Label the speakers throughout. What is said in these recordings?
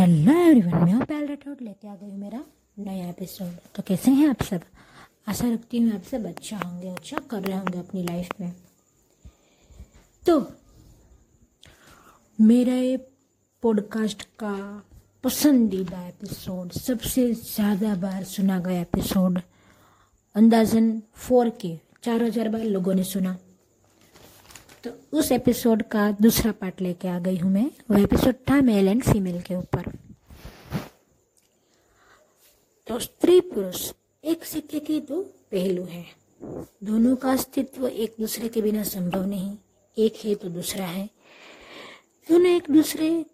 Speaker 1: Hello everyone, मैं पहल राठौड़ लेके आ गई हूँ मेरा नया एपिसोड तो कैसे हैं आप सब? आशा रखती हूँ आप सब अच्छा होंगे अच्छा कर रहे होंगे अपनी लाइफ में। तो मेरा ये पॉडकास्ट का पसंदीदा एपिसोड सबसे ज़्यादा बार सुना गया एपिसोड अंदाजन फोर के, चार हज़ार बार लोगों ने सुना। तो उस एपिसोड का दूसरा पार्ट लेके आ गई हूँ मैं, वो एपिसोड था मेल एंड फीमेल के ऊपर। तो स्त्री पुरुष, एक सिक्के के दो पहलू हैं। दोनों का अस्तित्व एक दूसरे के बिना संभव नहीं, एक है तो दूसरा है। दोनों एक दूसरे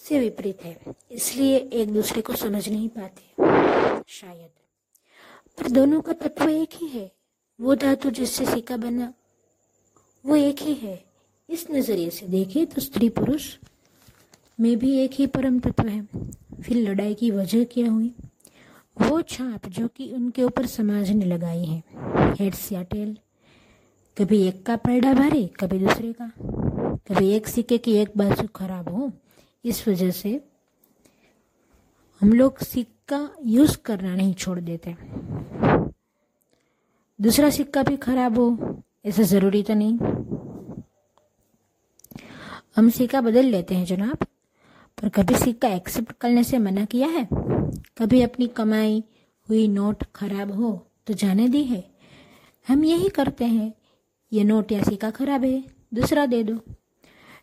Speaker 1: से विपरीत है, इसलिए एक दूसरे को समझ नहीं पाते, शायद। पर दोनों का तत्व एक ही है, वो धातु जिससे सिक्का बना वो एक ही है। इस नज़रिए से देखें तो स्त्री पुरुष में भी एक ही परम तत्व है। फिर लड़ाई की वजह क्या हुई? वो छाप जो कि उनके ऊपर समाज ने लगाई है। हेड्स या टेल? कभी एक का पैडा भारी, कभी दूसरे का। कभी एक सिक्के की एक बाजू खराब हो। इस वजह से हम लोग सिक्का यूज़ करना नहीं छोड़ देते। दूसरा सिक्का भी खराब हो। ऐसा ज़रूरी तो नहीं। हम सिक्का बदल लेते हैं जनाब, पर कभी सिक्का एक्सेप्ट करने से मना किया है? कभी अपनी कमाई हुई नोट खराब हो तो जाने दी है? हम यही करते हैं, ये नोट या सिक्का खराब है, दूसरा दे दो।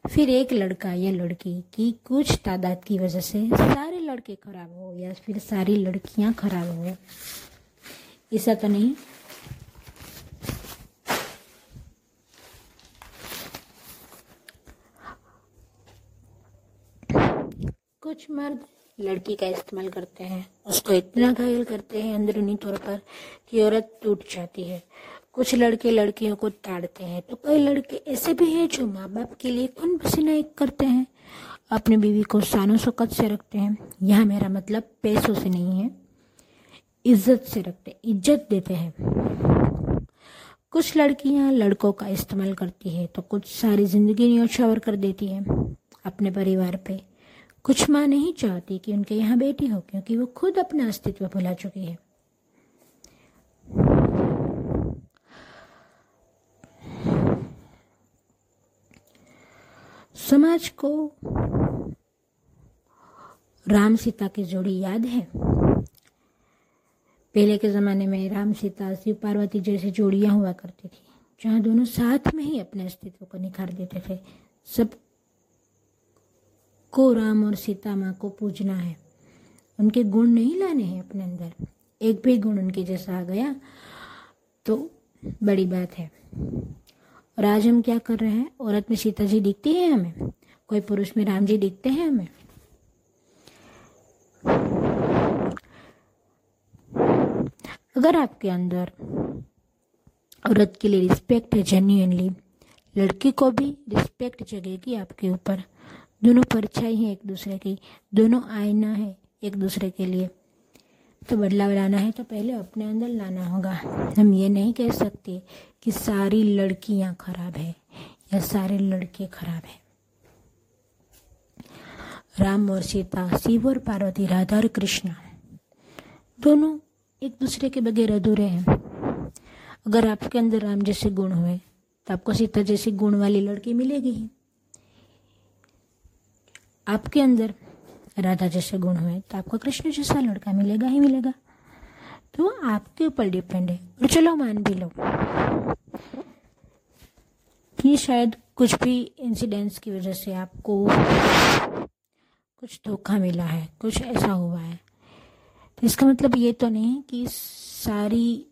Speaker 1: फिर एक लड़का या लड़की की कुछ तादाद की वजह से सारे लड़के खराब हो या फिर सारी लड़कियाँ खराब हो, ऐसा तो नहीं। कुछ मर्द लड़की का इस्तेमाल करते हैं। उसको इतना घायल करते हैं अंदरूनी तौर पर कि औरत टूट जाती है। कुछ लड़के लड़कियों को ताड़ते हैं। तो कई लड़के ऐसे भी हैं जो माँ बाप के लिए कौन पसीना एक करते हैं। अपनी बीवी को शानो शौकत से रखते हैं। यह मेरा मतलब पैसों से नहीं है। इज़्ज़त से रखते, इज़्ज़त देते हैं। कुछ लड़कियाँ लड़कों का इस्तेमाल करती है तो कुछ सारी ज़िंदगी न्योछावर कर देती है अपने परिवार पे। कुछ माँ नहीं चाहती कि उनके यहाँ बेटी हो, क्योंकि वो खुद अपना अस्तित्व भुला चुकी है। समाज को राम सीता की जोड़ी याद है। पहले के ज़माने में राम सीता शिव पार्वती जैसी जोड़ियाँ हुआ करती थी, जहाँ दोनों साथ में ही अपने अस्तित्व को निखार देते थे। सब को राम और सीता माँ को पूजना है। उनके गुण नहीं लाने हैं अपने अंदर। एक भी गुण उनके जैसा आ गया तो बड़ी बात है। और आज हम क्या कर रहे हैं? औरत में सीता जी दिखती है हमें? कोई पुरुष में राम जी दिखते हैं हमें? अगर आपके अंदर औरत के लिए रिस्पेक्ट है जेन्यूनली लड़की को भी रिस्पेक्ट जगेगी आपके ऊपर। दोनों परछाई हैं एक दूसरे की, दोनों आईना है एक दूसरे के लिए। तो बदलाव लाना है तो पहले अपने अंदर लाना होगा। हम ये नहीं कह सकते कि सारी लड़कियाँ खराब है या सारे लड़के खराब है। राम और सीता, शिव और पार्वती, राधा और कृष्णा, दोनों एक दूसरे के बगैर अधूरे हैं। अगर आपके अंदर राम जैसे गुण हुए तो आपको सीता जैसी गुण वाली लड़की मिलेगी। ही आपके अंदर राधा जैसे गुण हुए तो आपको कृष्ण जैसा लड़का मिलेगा ही मिलेगा। तो आपके ऊपर डिपेंड है। और चलो मान भी लो ये शायद कुछ भी इंसिडेंट्स की वजह से आपको कुछ धोखा मिला है, कुछ ऐसा हुआ है। तो इसका मतलब ये तो नहीं कि सारी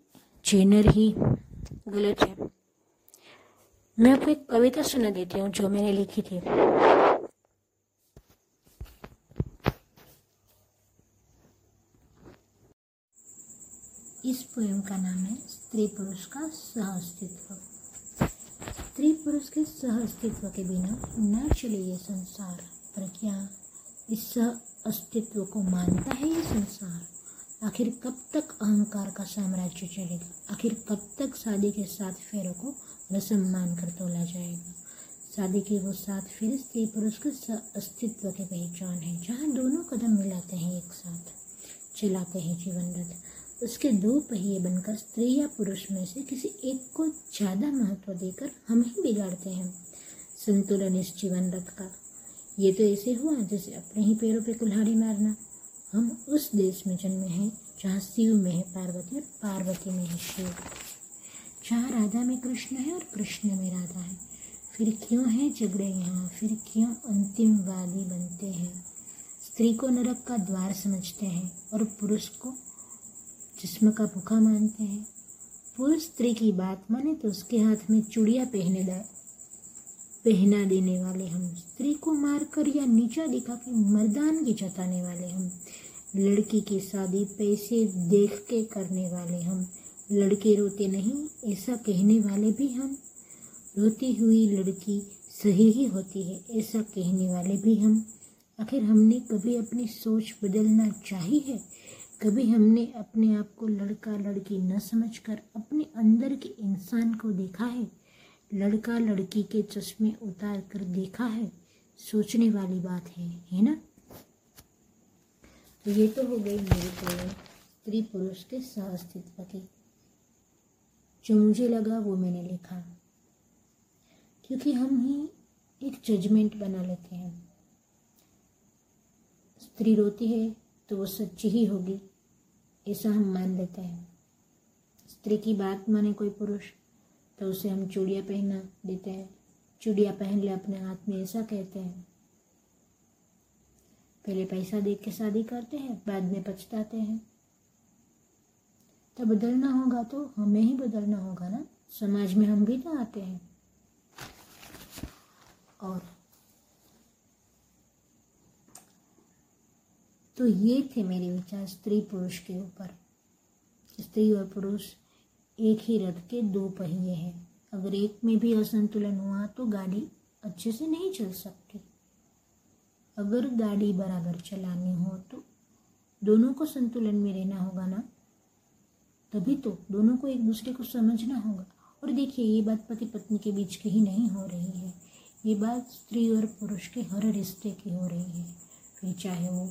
Speaker 1: जेनर ही गलत है। मैं आपको एक कविता सुना देती हूँ जो मैंने लिखी थी। इस पोएम का नाम है स्त्री पुरुष का सह अस्तित्व। स्त्री पुरुष के सह अस्तित्व के बिना न चले ये संसार पर क्या इस सह अस्तित्व को मानता है ये संसार। आखिर कब तक अहंकार का साम्राज्य चलेगा? आखिर कब तक शादी के साथ फेरों को रसम मान कर तोला जाएगा? शादी के वो साथ फिर स्त्री पुरुष के सह अस्तित्व की पहचान है, जहाँ दोनों कदम मिलाते हैं एक साथ, चलाते हैं जीवन रथ। उसके दो पहिए बनकर स्त्री या पुरुष में से किसी एक को ज़्यादा महत्व देकर हम ही बिगाड़ते हैं। संतुलन इस जीवन रथ का। ये तो ऐसे हुआ जैसे अपने ही पैरों पे कुल्हाड़ी मारना। हम उस देश में जन्मे हैं जहाँ शिव में है पार्वती और पार्वती में है शिव। जहाँ राधा में कृष्ण है और कृष्ण में राधा है। फिर क्यों है झगड़े यहाँ? फिर क्यों अंतिमवादी बनते हैं? स्त्री को नरक का द्वार समझते हैं और पुरुष को जिस्म का भूखा मानते हैं। पुरुष स्त्री की बात माने तो उसके हाथ में चूड़िया पहने दा, पहना देने वाले हम। स्त्री को मारकर या नीचा दिखा के मर्दानगी जताने वाले हम। लड़की की शादी पैसे देख के करने वाले हम। लड़के रोते नहीं, ऐसा कहने वाले भी हम। रोती हुई लड़की सही ही होती है, ऐसा कहने वाले भी हम। आखिर हमने कभी अपनी सोच बदलना चाही है? कभी हमने अपने आप को लड़का लड़की न समझकर अपने अंदर के इंसान को देखा है? लड़का लड़की के चश्मे उतार कर देखा है? सोचने वाली बात है है ना? तो ये तो हो गई मेरी पोएम स्त्री पुरुष के सह अस्तित्व की जो मुझे लगा वो मैंने लिखा। क्योंकि हम ही एक जजमेंट बना लेते हैं। स्त्री रोती है तो वो सच्ची ही होगी, ऐसा हम मान लेते हैं। स्त्री की बात माने कोई पुरुष तो उसे हम चूड़िया पहना देते हैं। चूड़िया पहन ले अपने हाथ में, ऐसा कहते हैं। पहले पैसा देख के शादी करते हैं, बाद में पछताते हैं। तो बदलना होगा तो हमें ही बदलना होगा ना? समाज में हम भी तो आते हैं। और तो ये थे मेरे विचार स्त्री पुरुष के ऊपर। स्त्री और पुरुष एक ही रथ के दो पहिए हैं। अगर एक में भी असंतुलन हुआ तो गाड़ी अच्छे से नहीं चल सकती। अगर गाड़ी बराबर चलानी हो तो दोनों को संतुलन में रहना होगा ना? तभी तो दोनों को एक दूसरे को समझना होगा। और देखिए, ये बात पति पत्नी के बीच की ही नहीं हो रही है। ये बात स्त्री और पुरुष के हर रिश्ते की हो रही है। फिर चाहे वो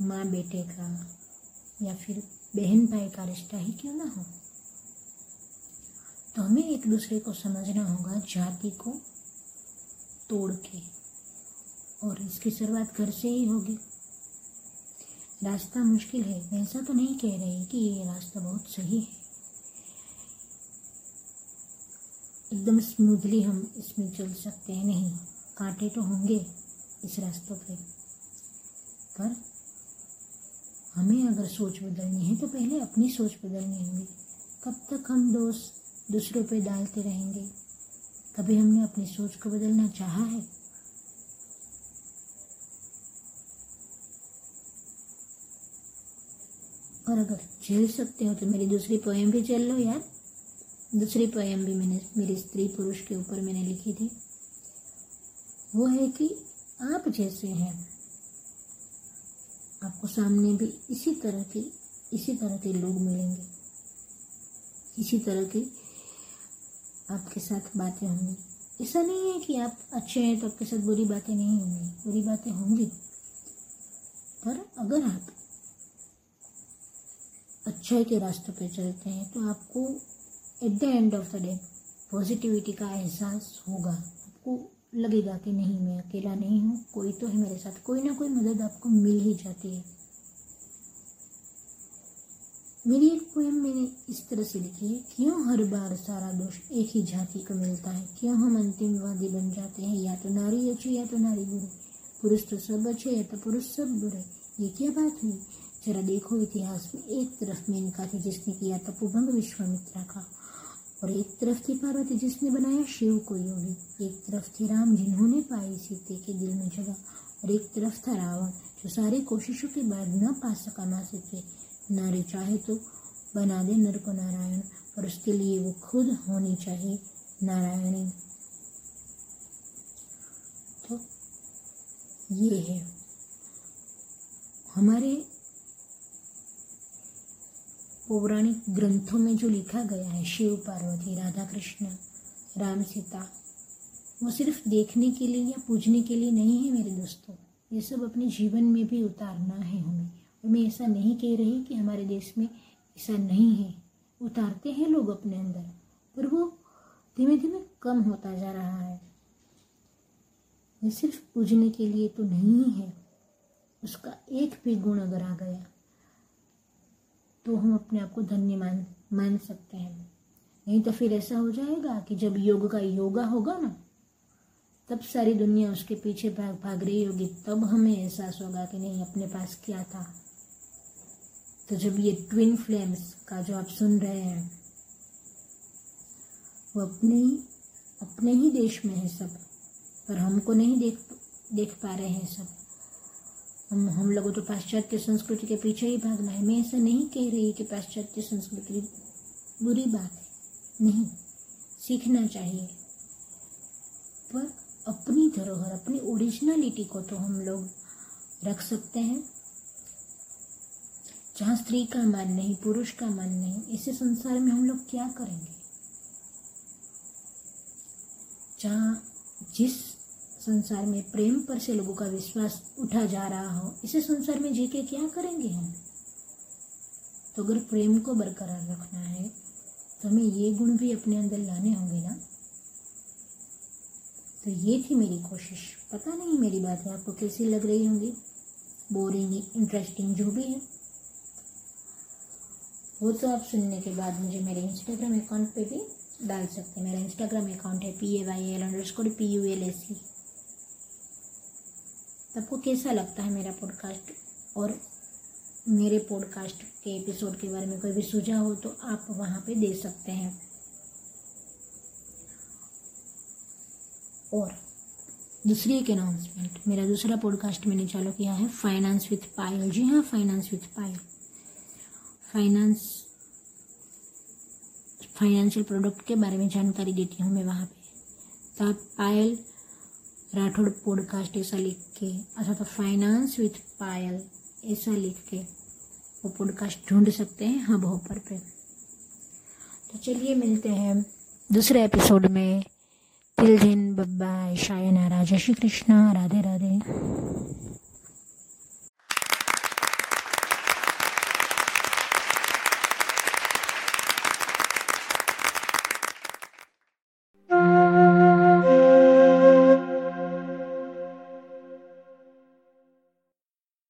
Speaker 1: माँ बेटे का या फिर बहन भाई का रिश्ता ही क्यों ना हो? तो हमें एक दूसरे को समझना होगा, जाति को तोड़ के। और इसकी शुरुआत घर से ही होगी। रास्ता मुश्किल है ऐसा तो नहीं कह रही कि ये रास्ता बहुत सही है। एकदम स्मूथली हम इसमें चल सकते हैं, नहीं, कांटे तो होंगे इस रास्तों पे। पर हमें अगर सोच बदलनी है तो पहले अपनी सोच बदलनी होगी। कब तक हम दोष दूसरों पे डालते रहेंगे? कभी हमने अपनी सोच को बदलना चाहा है? और अगर झेल सकते हो तो मेरी दूसरी पोएम भी झेल लो यार। दूसरी पोएम भी मैंने मेरी स्त्री पुरुष के ऊपर मैंने लिखी थी। वो है कि आप जैसे हैं आपको सामने भी इसी तरह के, इसी तरह के लोग मिलेंगे। इसी तरह के आपके साथ बातें होंगी। ऐसा नहीं है कि आप अच्छे हैं तो आपके साथ बुरी बातें नहीं होंगी। बुरी बातें होंगी। पर अगर आप अच्छाई के रास्ते पे चलते हैं तो आपको at the end of the day positivity का एहसास होगा। आपको लगेगा कि नहीं, मैं अकेला नहीं हूँ, कोई तो है मेरे साथ, कोई ना कोई मदद आपको मिल ही जाती है। मेरी एक पोएम मैंने इस तरह से लिखी है, क्यों हर बार सारा दोष एक ही जाति को मिलता है? क्यों हम अंतिमवादी बन जाते हैं? या तो नारी अच्छी, या तो नारी बुरी। पुरुष तो सब अच्छे, या तो पुरुष सब बुरे। ये क्या बात हुई? जरा देखो इतिहास में एक तरफ़ मेनका थी जिसने किया तपोभंग विश्वामित्रा का। और एक तरफ़ थी पार्वती जिसने बनाया शिव को योगी। एक तरफ़ थे राम जिन्होंने पाई सीते के दिल में जगह। और एक तरफ़ था रावण, जो सारी कोशिशों के बाद न पा सका माँ सीते नारी चाहे तो बना दे नर को नारायण, पर उसके लिए वो खुद होनी चाहिए नारायणी। तो ये है। हमारे पौराणिक ग्रंथों में जो लिखा गया है, शिव पार्वती, राधा कृष्ण, राम सीता, वो सिर्फ़ देखने के लिए या पूजने के लिए नहीं है मेरे दोस्तों। ये सब अपने जीवन में भी उतारना है हमें। और मैं ऐसा नहीं कह रही कि हमारे देश में ऐसा नहीं है। उतारते हैं लोग अपने अंदर, पर वो धीमे धीमे कम होता जा रहा है। ये सिर्फ़ पूजने के लिए तो नहीं है, उसका एक भी गुण अगर आ गया तो हम अपने आप को धन्य मान मान सकते हैं। नहीं तो फिर ऐसा हो जाएगा कि जब योग का योगा होगा ना, तब सारी दुनिया उसके पीछे भाग भाग रही होगी। तब हमें एहसास होगा कि नहीं, अपने पास क्या था। तो जब ये ट्विन फ्लेम्स का जो आप सुन रहे हैं, वो अपने ही अपने ही देश में है सब, पर हमको नहीं देख देख पा रहे हैं सब। हम हम लोगों तो पाश्चात्य संस्कृति के पीछे ही भागना है। मैं ऐसा नहीं कह रही कि पाश्चात्य संस्कृति बुरी बात है। नहीं, सीखना चाहिए। पर अपनी धरोहर अपनी ओरिजिनलिटी को तो हम लोग रख सकते हैं। जहाँ स्त्री का मान नहीं, पुरुष का मान नहीं, इसे संसार में हम लोग क्या करेंगे? जहाँ जिस संसार में प्रेम पर से लोगों का विश्वास उठा जा रहा हो, इसे संसार में जी के क्या करेंगे हम? तो अगर प्रेम को बरकरार रखना है तो हमें ये गुण भी अपने अंदर लाने होंगे ना? तो ये थी मेरी कोशिश। पता नहीं मेरी बातें आपको कैसी लग रही होंगी। बोरिंग इंटरेस्टिंग जो भी है। वो तो आप सुनने के बाद मुझे मेरे इंस्टाग्राम अकाउंट पे भी डाल सकते हैं। मेरा इंस्टाग्राम अकाउंट है P A Y L underscore P U L S C आपको कैसा लगता है मेरा पॉडकास्ट और मेरे पॉडकास्ट के एपिसोड के बारे में कोई भी सुझाव हो तो आप वहाँ पे दे सकते हैं। और दूसरी एक अनाउंसमेंट मेरा दूसरा पॉडकास्ट मैंने चालू किया है फाइनेंस विथ पायल जी हाँ finance with Payal finance financial product के बारे में जानकारी देती हूँ मैं वहाँ पे। पायल राठौड़ पॉडकास्ट ऐसा लिख के अथवा तो फाइनेंस विथ पायल ऐसा लिख के वो पॉडकास्ट ढूंढ सकते हैं हब होपर पे। तो चलिए मिलते हैं दूसरे एपिसोड में। तिल दिन बब्बा शायना राजा श्री कृष्णा राधे राधे